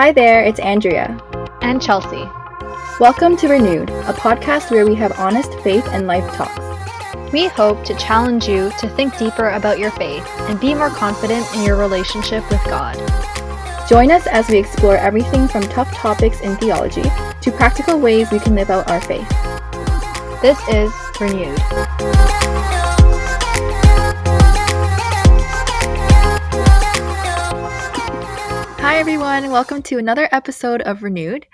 Hi there, it's Andrea. And Chelsea. Welcome to Renewed, a podcast where we have honest faith and life talks. We hope to challenge you to think deeper about your faith and be more confident in your relationship with God. Join us as we explore everything from tough topics in theology to practical ways we can live out our faith. This is Renewed. Hi, everyone. Welcome to another episode of Renewed.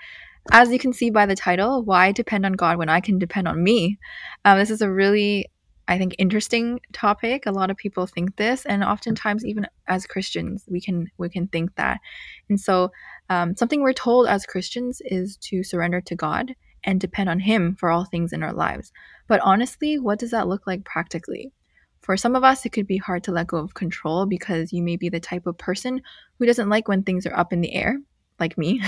As you can see by the title, Why Depend on God When I Can Depend on Me? Um, this is a really, I think, interesting topic. A lot of people think this, and oftentimes, even as Christians, we can we can think that. And so, um, something we're told as Christians is to surrender to God and depend on Him for all things in our lives. But honestly, what does that look like practically? For some of us, it could be hard to let go of control because you may be the type of person who doesn't like when things are up in the air, like me.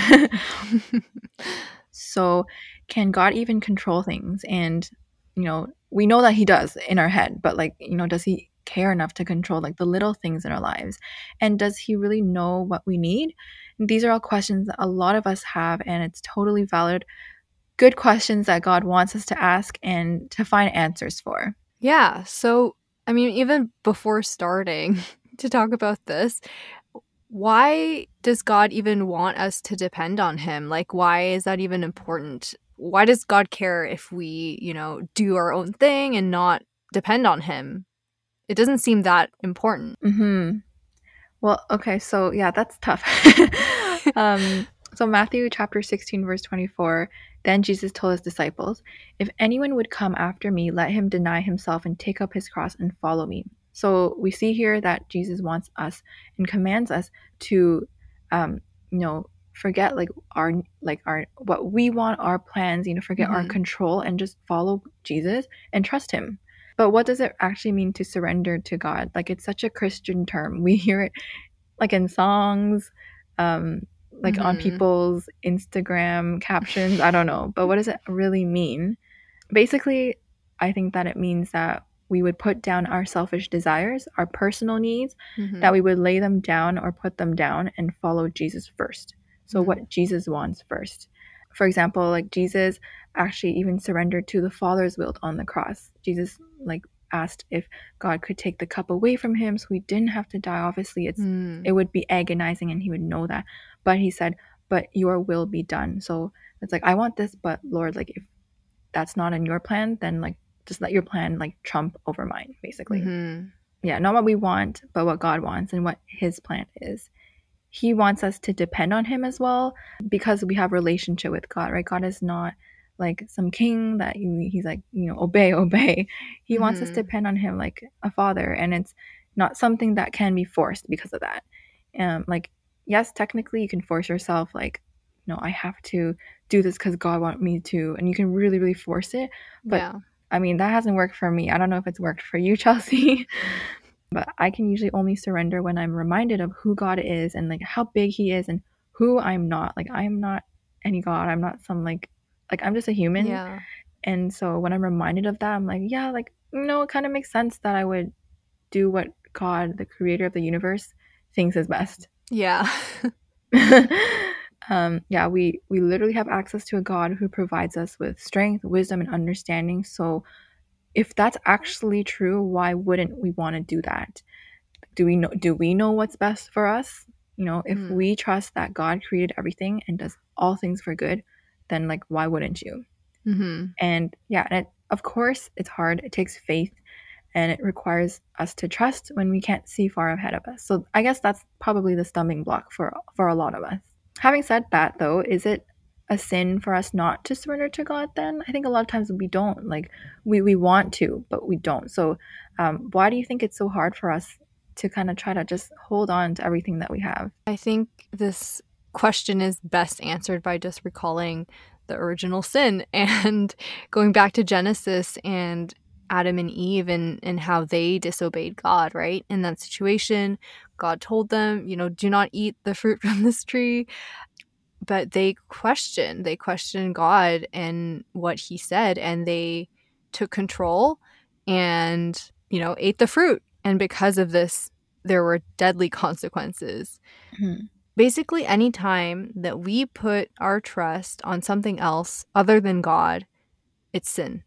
so, can God even control things? And, you know, we know that He does in our head, but like, you know, does He care enough to control like the little things in our lives? And does He really know what we need? And these are all questions that a lot of us have, and it's totally valid. Good questions that God wants us to ask and to find answers for. Yeah. So, I mean, even before starting to talk about this, why does God even want us to depend on Him? Like, why is that even important? Why does God care if we, you know, do our own thing and not depend on Him? It doesn't seem that important. Hmm. Well, okay, so yeah, that's tough. um, so Matthew chapter sixteen, verse twenty-four. Then Jesus told his disciples, If anyone would come after me, let him deny himself and take up his cross and follow me. So we see here that Jesus wants us and commands us to, um, you know, forget like our like our what we want, our plans, you know, forget mm-hmm. our control and just follow Jesus and trust him. But what does it actually mean to surrender to God? Like it's such a Christian term. We hear it like in songs, um, like mm-hmm. on people's Instagram captions. I don't know. But what does it really mean? Basically, I think that it means that we would put down our selfish desires, our personal needs, mm-hmm. that we would lay them down or put them down and follow Jesus first. So, mm-hmm. what Jesus wants first. For example, like Jesus actually even surrendered to the Father's will on the cross. Jesus, like, asked if God could take the cup away from him so he didn't have to die. Obviously, it's mm. it would be agonizing and he would know that. But he said, "But your will be done." So it's like I want this, but Lord, like if that's not in your plan, then like just let your plan like trump over mine, basically. Mm-hmm. Yeah, not what we want, but what God wants and what His plan is. He wants us to depend on Him as well because we have relationship with God, right? God is not like some king that he's like you know obey obey he mm-hmm. wants us to mm-hmm. depend on him like a father and it's not something that can be forced because of that um like yes technically you can force yourself like no i have to do this because god want me to and you can really really force it but yeah. i mean that hasn't worked for me i don't know if it's worked for you chelsea but i can usually only surrender when i'm reminded of who god is and like how big he is and who i'm not like i am not any god i'm not some like like I'm just a human. Yeah. And so when I'm reminded of that, I'm like, yeah, like, you know, it kind of makes sense that I would do what God, the creator of the universe, thinks is best. Yeah. um, yeah, we we literally have access to a God who provides us with strength, wisdom, and understanding. So if that's actually true, why wouldn't we want to do that? Do we know do we know what's best for us? You know, if mm. we trust that God created everything and does all things for good, then like why wouldn't you? Mm-hmm. And yeah, and it, of course it's hard. It takes faith, and it requires us to trust when we can't see far ahead of us. So I guess that's probably the stumbling block for for a lot of us. Having said that, though, is it a sin for us not to surrender to God? Then I think a lot of times we don't. Like we we want to, but we don't. So um, why do you think it's so hard for us to kind of try to just hold on to everything that we have? I think this question is best answered by just recalling the original sin and going back to Genesis and Adam and Eve and, and how they disobeyed God, right? In that situation, God told them, you know, do not eat the fruit from this tree. But they questioned, they questioned God and what he said, and they took control and, you know, ate the fruit. And because of this, there were deadly consequences. Mm-hmm. basically any time that we put our trust on something else other than God, it's sin.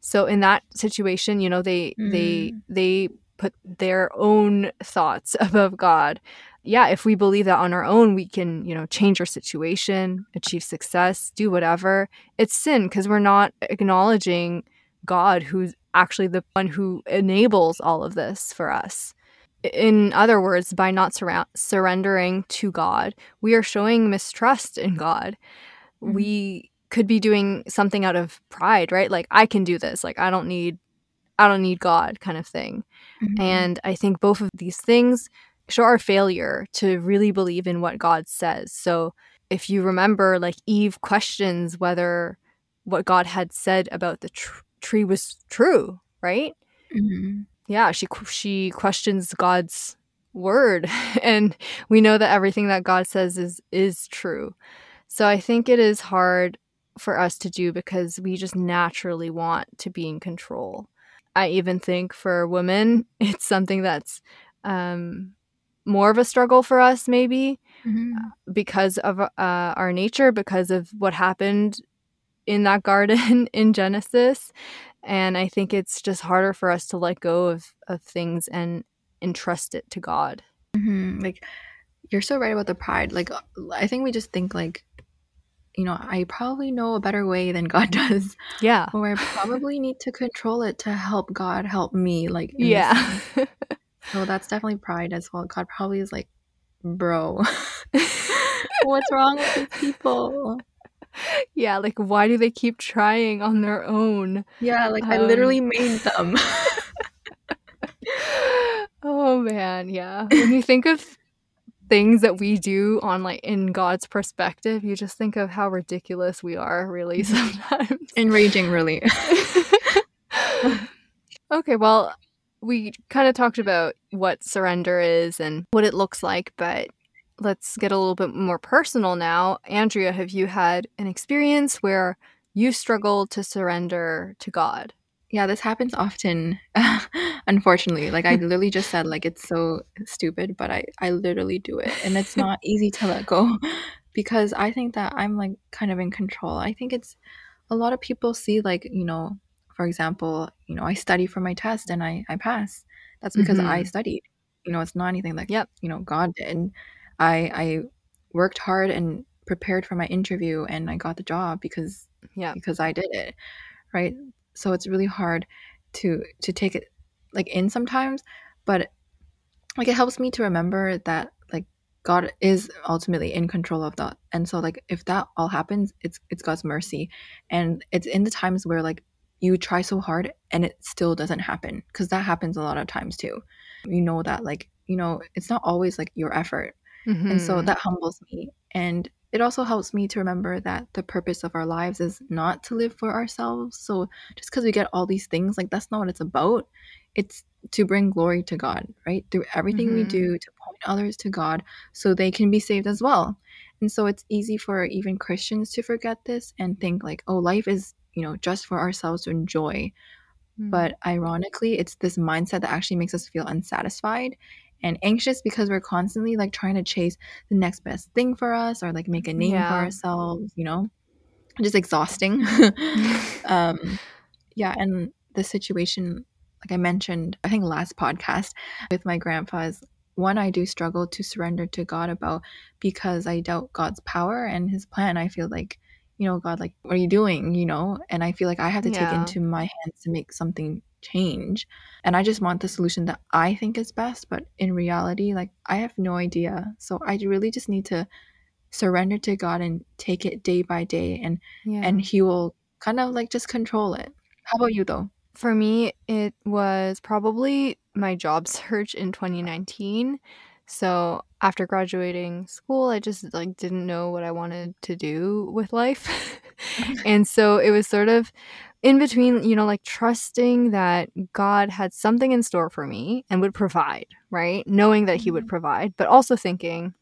So in that situation, you know, they mm. they they put their own thoughts above God. Yeah, if we believe that on our own, we can, you know, change our situation, achieve success, do whatever. It's sin because we're not acknowledging God, who's actually the one who enables all of this for us. In other words, by not sur- surrendering to God, we are showing mistrust in God. Mm-hmm. We could be doing something out of pride, right? Like I can do this. Like I don't need I don't need God kind of thing. Mm-hmm. And I think both of these things show our failure to really believe in what God says. So if you remember like Eve questions whether what God had said about the tr- tree was true, right? Mm-hmm. Yeah, she she questions God's word, and we know that everything that God says is is true. So I think it is hard for us to do because we just naturally want to be in control. I even think for women, it's something that's um, more of a struggle for us, maybe mm-hmm. because of uh, our nature, because of what happened in that garden in Genesis. And I think it's just harder for us to let go of, of things and entrust it to God. Mm-hmm. Like, you're so right about the pride. Like, I think we just think, like, you know, I probably know a better way than God does. Yeah. Or I probably need to control it to help God help me. Like, yeah. so that's definitely pride as well. God probably is like, bro, what's wrong with these people? yeah, like why do they keep trying on their own? Yeah, like um, I literally made them. oh man, yeah. When you think of things that we do on like in God's perspective, you just think of how ridiculous we are really sometimes. Enraging really. okay, well, we kind of talked about what surrender is and what it looks like, but let's get a little bit more personal now. Andrea, have you had an experience where you struggled to surrender to God? Yeah, this happens often, unfortunately. Like I literally just said, like it's so stupid, but I I literally do it, and it's not easy to let go because I think that I'm like kind of in control. I think it's a lot of people see like you know, for example, you know, I study for my test and I I pass. That's because mm-hmm. I studied. You know, it's not anything like yep. you know God did. I I worked hard and prepared for my interview and I got the job because yeah because I did it right so it's really hard to to take it like in sometimes but like it helps me to remember that like God is ultimately in control of that and so like if that all happens it's it's God's mercy and it's in the times where like you try so hard and it still doesn't happen because that happens a lot of times too you know that like you know it's not always like your effort Mm-hmm. And so mm-hmm. that humbles me. And it also helps me to remember that the purpose of our lives is not to live for ourselves. So just because we get all these things, like that's not what it's about. It's to bring glory to God, right? Through everything mm-hmm. we do to point others to God so they can be saved as well. And so it's easy for even Christians to forget this and think like, oh, life is, you know, just for ourselves to enjoy. Mm-hmm. But ironically, it's this mindset that actually makes us feel unsatisfied and anxious because we're constantly like trying to chase the next best thing for us or like make a name yeah. for ourselves, you know? Just exhausting. um yeah, and the situation like I mentioned, I think last podcast with my grandpa is one I do struggle to surrender to God about because I doubt God's power and his plan. I feel like, you know, God, like, what are you doing? You know, and I feel like I have to yeah. take into my hands to make something change. And I just want the solution that I think is best. But in reality, like I have no idea. So I really just need to surrender to God and take it day by day and yeah. and he will kind of like just control it. How about you though? For me, it was probably my job search in 2019. So after graduating school, I just like didn't know what I wanted to do with life. and so it was sort of in between, you know, like trusting that God had something in store for me and would provide, right? Knowing that He would mm-hmm. provide, but also thinking,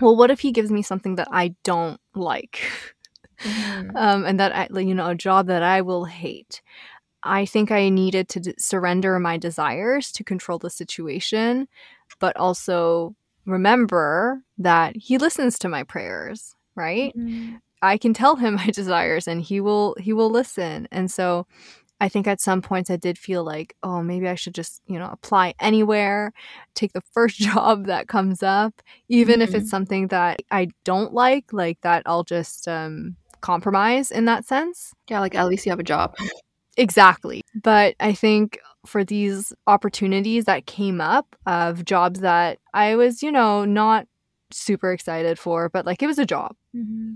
well, what if He gives me something that I don't like? Mm-hmm. Um, and that I, you know, a job that I will hate. I think I needed to d- surrender my desires to control the situation, but also remember that he listens to my prayers, right? Mm-hmm. I can tell him my desires and he will he will listen. And so I think at some points I did feel like, oh, maybe I should just, you know, apply anywhere, take the first job that comes up, even if Mhm. it's something that I don't like, like that I'll just um compromise in that sense. Yeah, like at least you have a job. Exactly. But I think for these opportunities that came up of jobs that I was, you know, not super excited for, but like it was a job.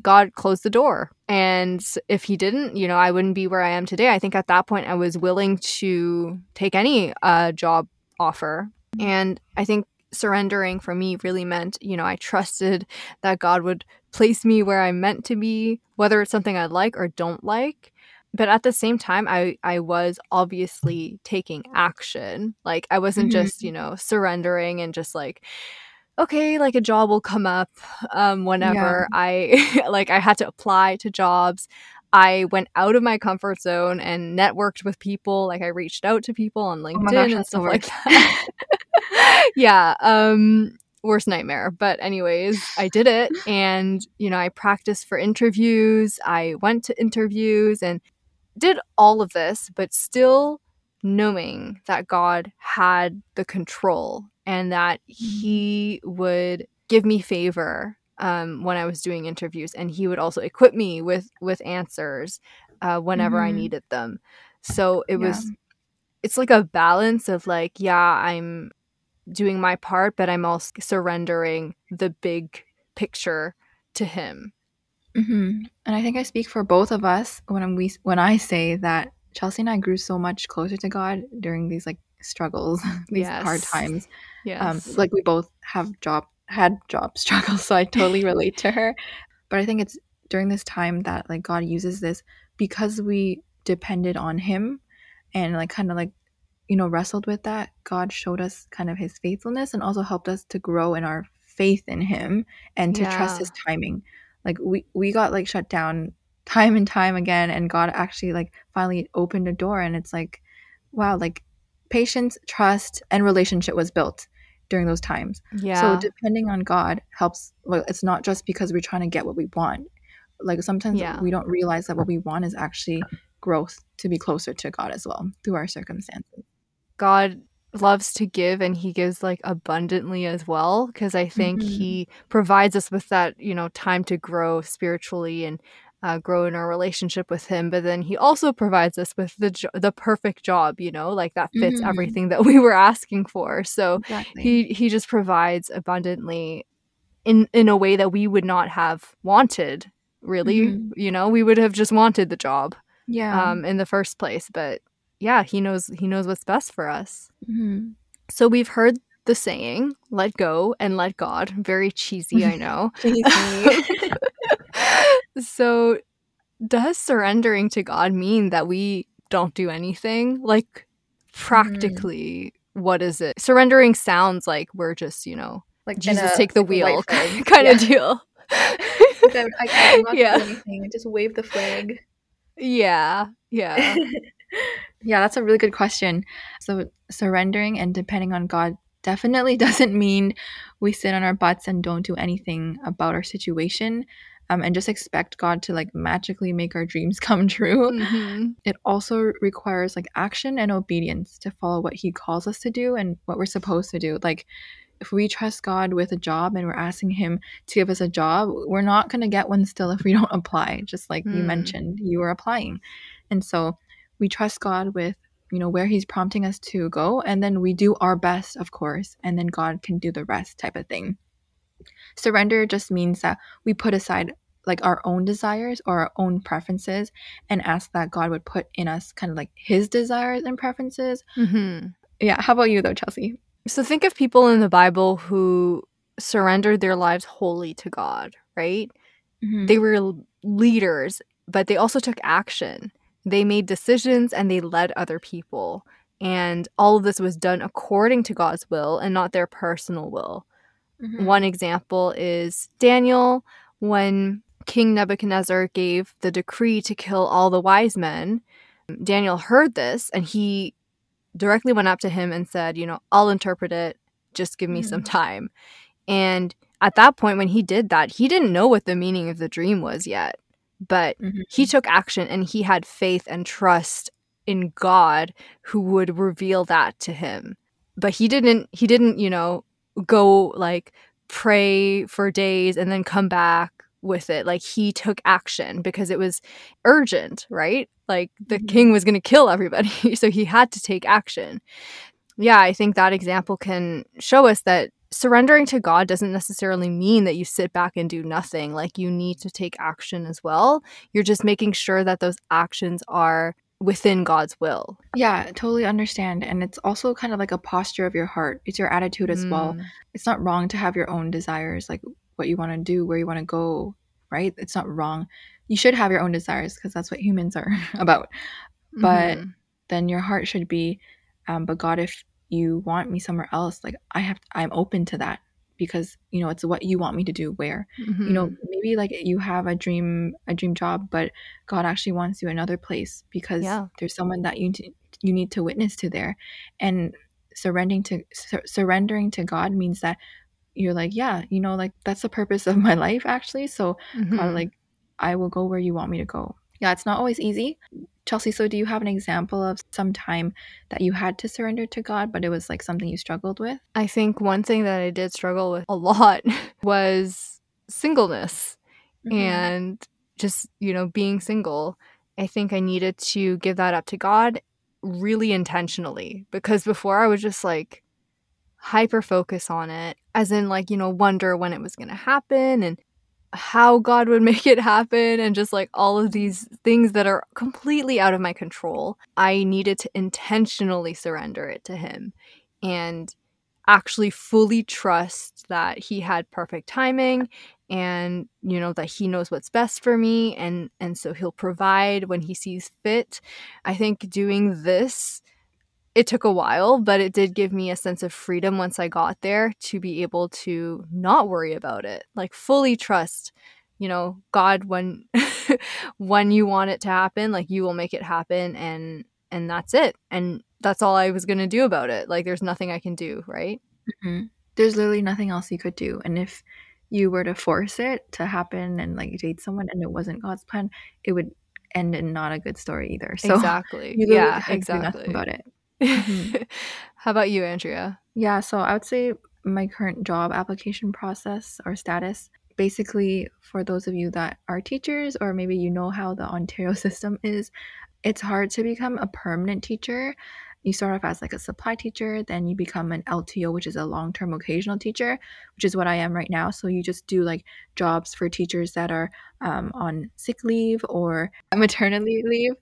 God closed the door. And if he didn't, you know, I wouldn't be where I am today. I think at that point I was willing to take any uh, job offer. And I think surrendering for me really meant, you know, I trusted that God would place me where I'm meant to be, whether it's something I like or don't like. But at the same time, I, I was obviously taking action. Like I wasn't Mhm. just, you know, surrendering and just like, okay, like a job will come up um, whenever I like I had to apply to jobs. I went out of my comfort zone and networked with people. Like I reached out to people on LinkedIn Oh gosh, and stuff like that. yeah, um worst nightmare. But anyways, I did it and you know, I practiced for interviews. I went to interviews and did all of this, but still knowing that God had the control and that He would give me favor um, when I was doing interviews, and He would also equip me with with answers uh, whenever I Mhm. needed them. So it Yeah. was, it's like a balance of like, yeah, I'm doing my part, but I'm also surrendering the big picture to Him. Hmm And I think I speak for both of us when we when I say that Chelsea and I grew so much closer to God during these like struggles, these hard Yes. times. Um, like we both have job had job struggles, so I totally relate to her. But I think it's during this time that like God uses this because we depended on Him and like kind of like you know wrestled with that. God showed us kind of His faithfulness and also helped us to grow in our faith in Him and to trust His timing. Like we we got like shut down time and time again, and God actually like finally opened a door, and it's like wow, like patience, trust, and relationship was built during those times. yeah So depending on God helps. Well, it's not just because we're trying to get what we want. Like sometimes Yeah. we don't realize that what we want is actually growth to be closer to God as well through our circumstances. God loves to give and he gives like abundantly as well because I think Mhm. he provides us with that, you know, time to grow spiritually and uh, grow in our relationship with him but then he also provides us with the jo- the perfect job you know like that fits Mhm. everything that we were asking for so Exactly. he he just provides abundantly in in a way that we would not have wanted really Mhm. you know we would have just wanted the job yeah. um in the first place but yeah he knows he knows what's best for us Mhm. so we've heard the saying let go and let god very cheesy i know so does surrendering to god mean that we don't do anything like practically what is it surrendering sounds like we're just you know like jesus a- take the like wheel kind Yeah. of deal I, I can't not Yeah. do anything. Just wave the flag. yeah yeah yeah, that's a really good question. So surrendering and depending on God definitely doesn't mean we sit on our butts and don't do anything about our situation. Um, and just expect God to like magically make our dreams come true. Mhm. It also requires like action and obedience to follow what He calls us to do and what we're supposed to do. Like, if we trust God with a job and we're asking Him to give us a job, we're not going to get one still if we don't apply, just like you Hmm. mentioned, you were applying. And so we trust God with, you know, where He's prompting us to go. And then we do our best, of course, and then God can do the rest type of thing. Surrender just means that we put aside like our own desires or our own preferences and ask that God would put in us kind of like his desires and preferences. Mhm. Yeah. How about you though, Chelsea? So think of people in the Bible who surrendered their lives wholly to God, right? Mhm. They were leaders, but they also took action. They made decisions and they led other people. And all of this was done according to God's will and not their personal will. Mhm. One example is Daniel when King Nebuchadnezzar gave the decree to kill all the wise men. Daniel heard this and he directly went up to him and said, You know, I'll interpret it. Just give me some time. And at that point, when he did that, he didn't know what the meaning of the dream was yet. But Mhm. he took action and he had faith and trust in God who would reveal that to him. But he didn't, he didn't, you know, go like pray for days and then come back with it. Like he took action because it was urgent, right? Like the Mhm. king was going to kill everybody. So he had to take action. Yeah, I think that example can show us that surrendering to God doesn't necessarily mean that you sit back and do nothing. Like you need to take action as well. You're just making sure that those actions are within God's will. Yeah, totally understand. And it's also kind of like a posture of your heart. It's your attitude as well. Mm, It's not wrong to have your own desires, like what you want to do, where you want to go, right? It's not wrong. You should have your own desires because that's what humans are about. But mhm, then your heart should be, um, but God, if you want me somewhere else, like I have, I'm open to that because you know it's what you want me to do. Where you know mhm. maybe like you have a dream, a dream job, but God actually wants you another place because Yeah. there's someone that you t- you need to witness to there, and surrendering to sur- surrendering to God means that you're like, yeah, you know, like that's the purpose of my life actually. So God, mhm. like I will go where you want me to go. Yeah, it's not always easy. Chelsea, so do you have an example of some time that you had to surrender to God, but it was like something you struggled with? I think one thing that I did struggle with a lot was singleness. Mm-hmm. and just you know being single i think i needed to give that up to god really intentionally because before i was just like hyper focus on it as in like you know wonder when it was going to happen and how god would make it happen and just like all of these things that are completely out of my control i needed to intentionally surrender it to him and actually fully trust that he had perfect timing and you know that he knows what's best for me and and so he'll provide when he sees fit. I think doing this it took a while but it did give me a sense of freedom once i got there to be able to not worry about it like fully trust you know god when when you want it to happen like you will make it happen and and that's it and that's all i was going to do about it like there's nothing i can do right Mhm. There's literally nothing else you could do. And if you were to force it to happen and like date someone and it wasn't God's plan, it would end in not a good story either. So exactly yeah exactly about it. Mhm. how about you andrea Yeah, so I would say my current job application process or status. Basically, for those of you that are teachers, or maybe you know how the Ontario system is, it's hard to become a permanent teacher. You start off as like a supply teacher, then you become an LTO, which is a long term occasional teacher, which is what I am right now. So you just do like jobs for teachers that are um, on sick leave or maternity leave.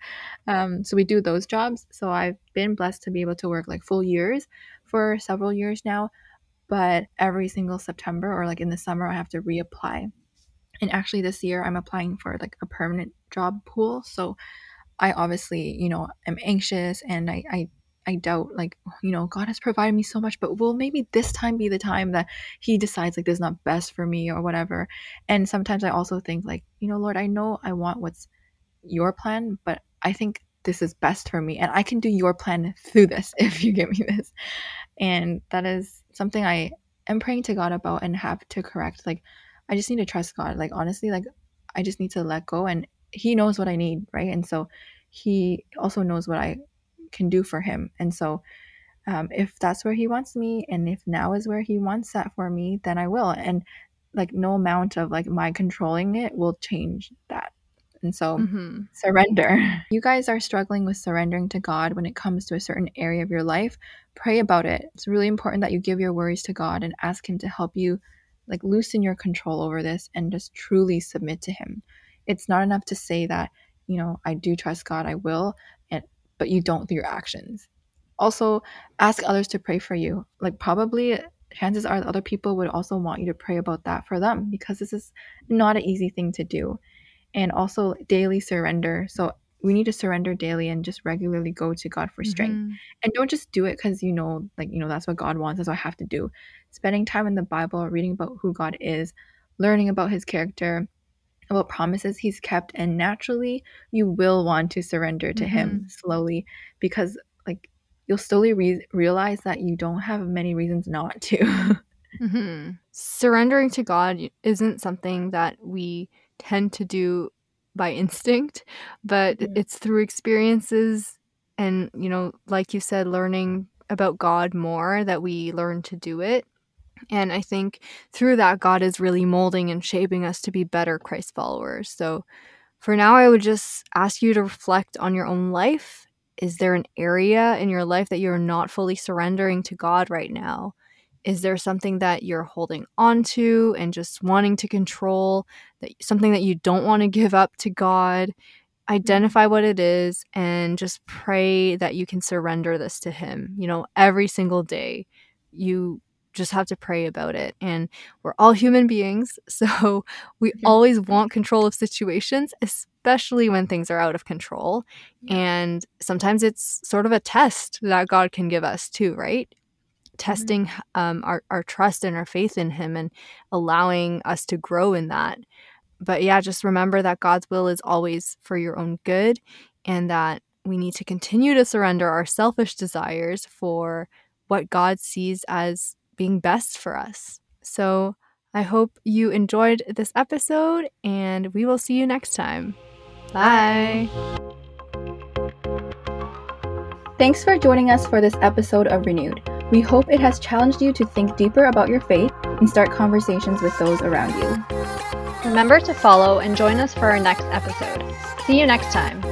Um, so we do those jobs. So I've been blessed to be able to work like full years for several years now. But every single September or like in the summer, I have to reapply. And actually, this year I'm applying for like a permanent job pool. So I obviously, you know, am anxious and I, I I doubt like, you know, God has provided me so much, but will maybe this time be the time that he decides like this is not best for me or whatever. And sometimes I also think like, you know, Lord, I know I want what's your plan, but I think this is best for me and I can do your plan through this if you give me this. And that is something I am praying to God about and have to correct. Like I just need to trust God. Like honestly, like I just need to let go and he knows what I need, right? And so he also knows what I can do for him. And so um, if that's where he wants me and if now is where he wants that for me, then I will. And like no amount of like my controlling it will change that. And so mm-hmm. surrender. You guys are struggling with surrendering to God when it comes to a certain area of your life. Pray about it. It's really important that you give your worries to God and ask him to help you like loosen your control over this and just truly submit to him. It's not enough to say that, you know, I do trust God, I will, but you don't through your actions. Also, ask others to pray for you. Like probably chances are other people would also want you to pray about that for them because this is not an easy thing to do and also daily surrender. So we need to surrender daily and just regularly go to God for strength. Mm-hmm. And don't just do it because you know, like, you know, that's what God wants, that's what I have to do. Spending time in the Bible, reading about who God is, learning about his character, about promises he's kept, and naturally you will want to surrender to him Mm-hmm. slowly because like you'll slowly re- realize that you don't have many reasons not to. Mm-hmm. Surrendering to God isn't something that we tend to do by instinct, but mm-hmm. it's through experiences and, you know, like you said, learning about God more that we learn to do it. And I think through that, God is really molding and shaping us to be better Christ followers. So for now, I would just ask you to reflect on your own life. Is there an area in your life that you're not fully surrendering to God right now? Is there something that you're holding on to and just wanting to control, that something that you don't want to give up to God? Mm-hmm. Identify what it is and just pray that you can surrender this to him. You know, every single day. You just have to pray about it. And we're all human beings, so we mm-hmm. always want control of situations, especially when things are out of control. And sometimes it's sort of a test that God can give us too, right? Mm-hmm. Testing um, our, our trust and our faith in Him and allowing us to grow in that. But yeah, just remember that God's will is always for your own good and that we need to continue to surrender our selfish desires for what God sees as being best for us. So I hope you enjoyed this episode, and we will see you next time. Bye. Thanks for joining us for this episode of Renewed. We hope it has challenged you to think deeper about your faith and start conversations with those around you. Remember to follow and join us for our next episode. See you next time.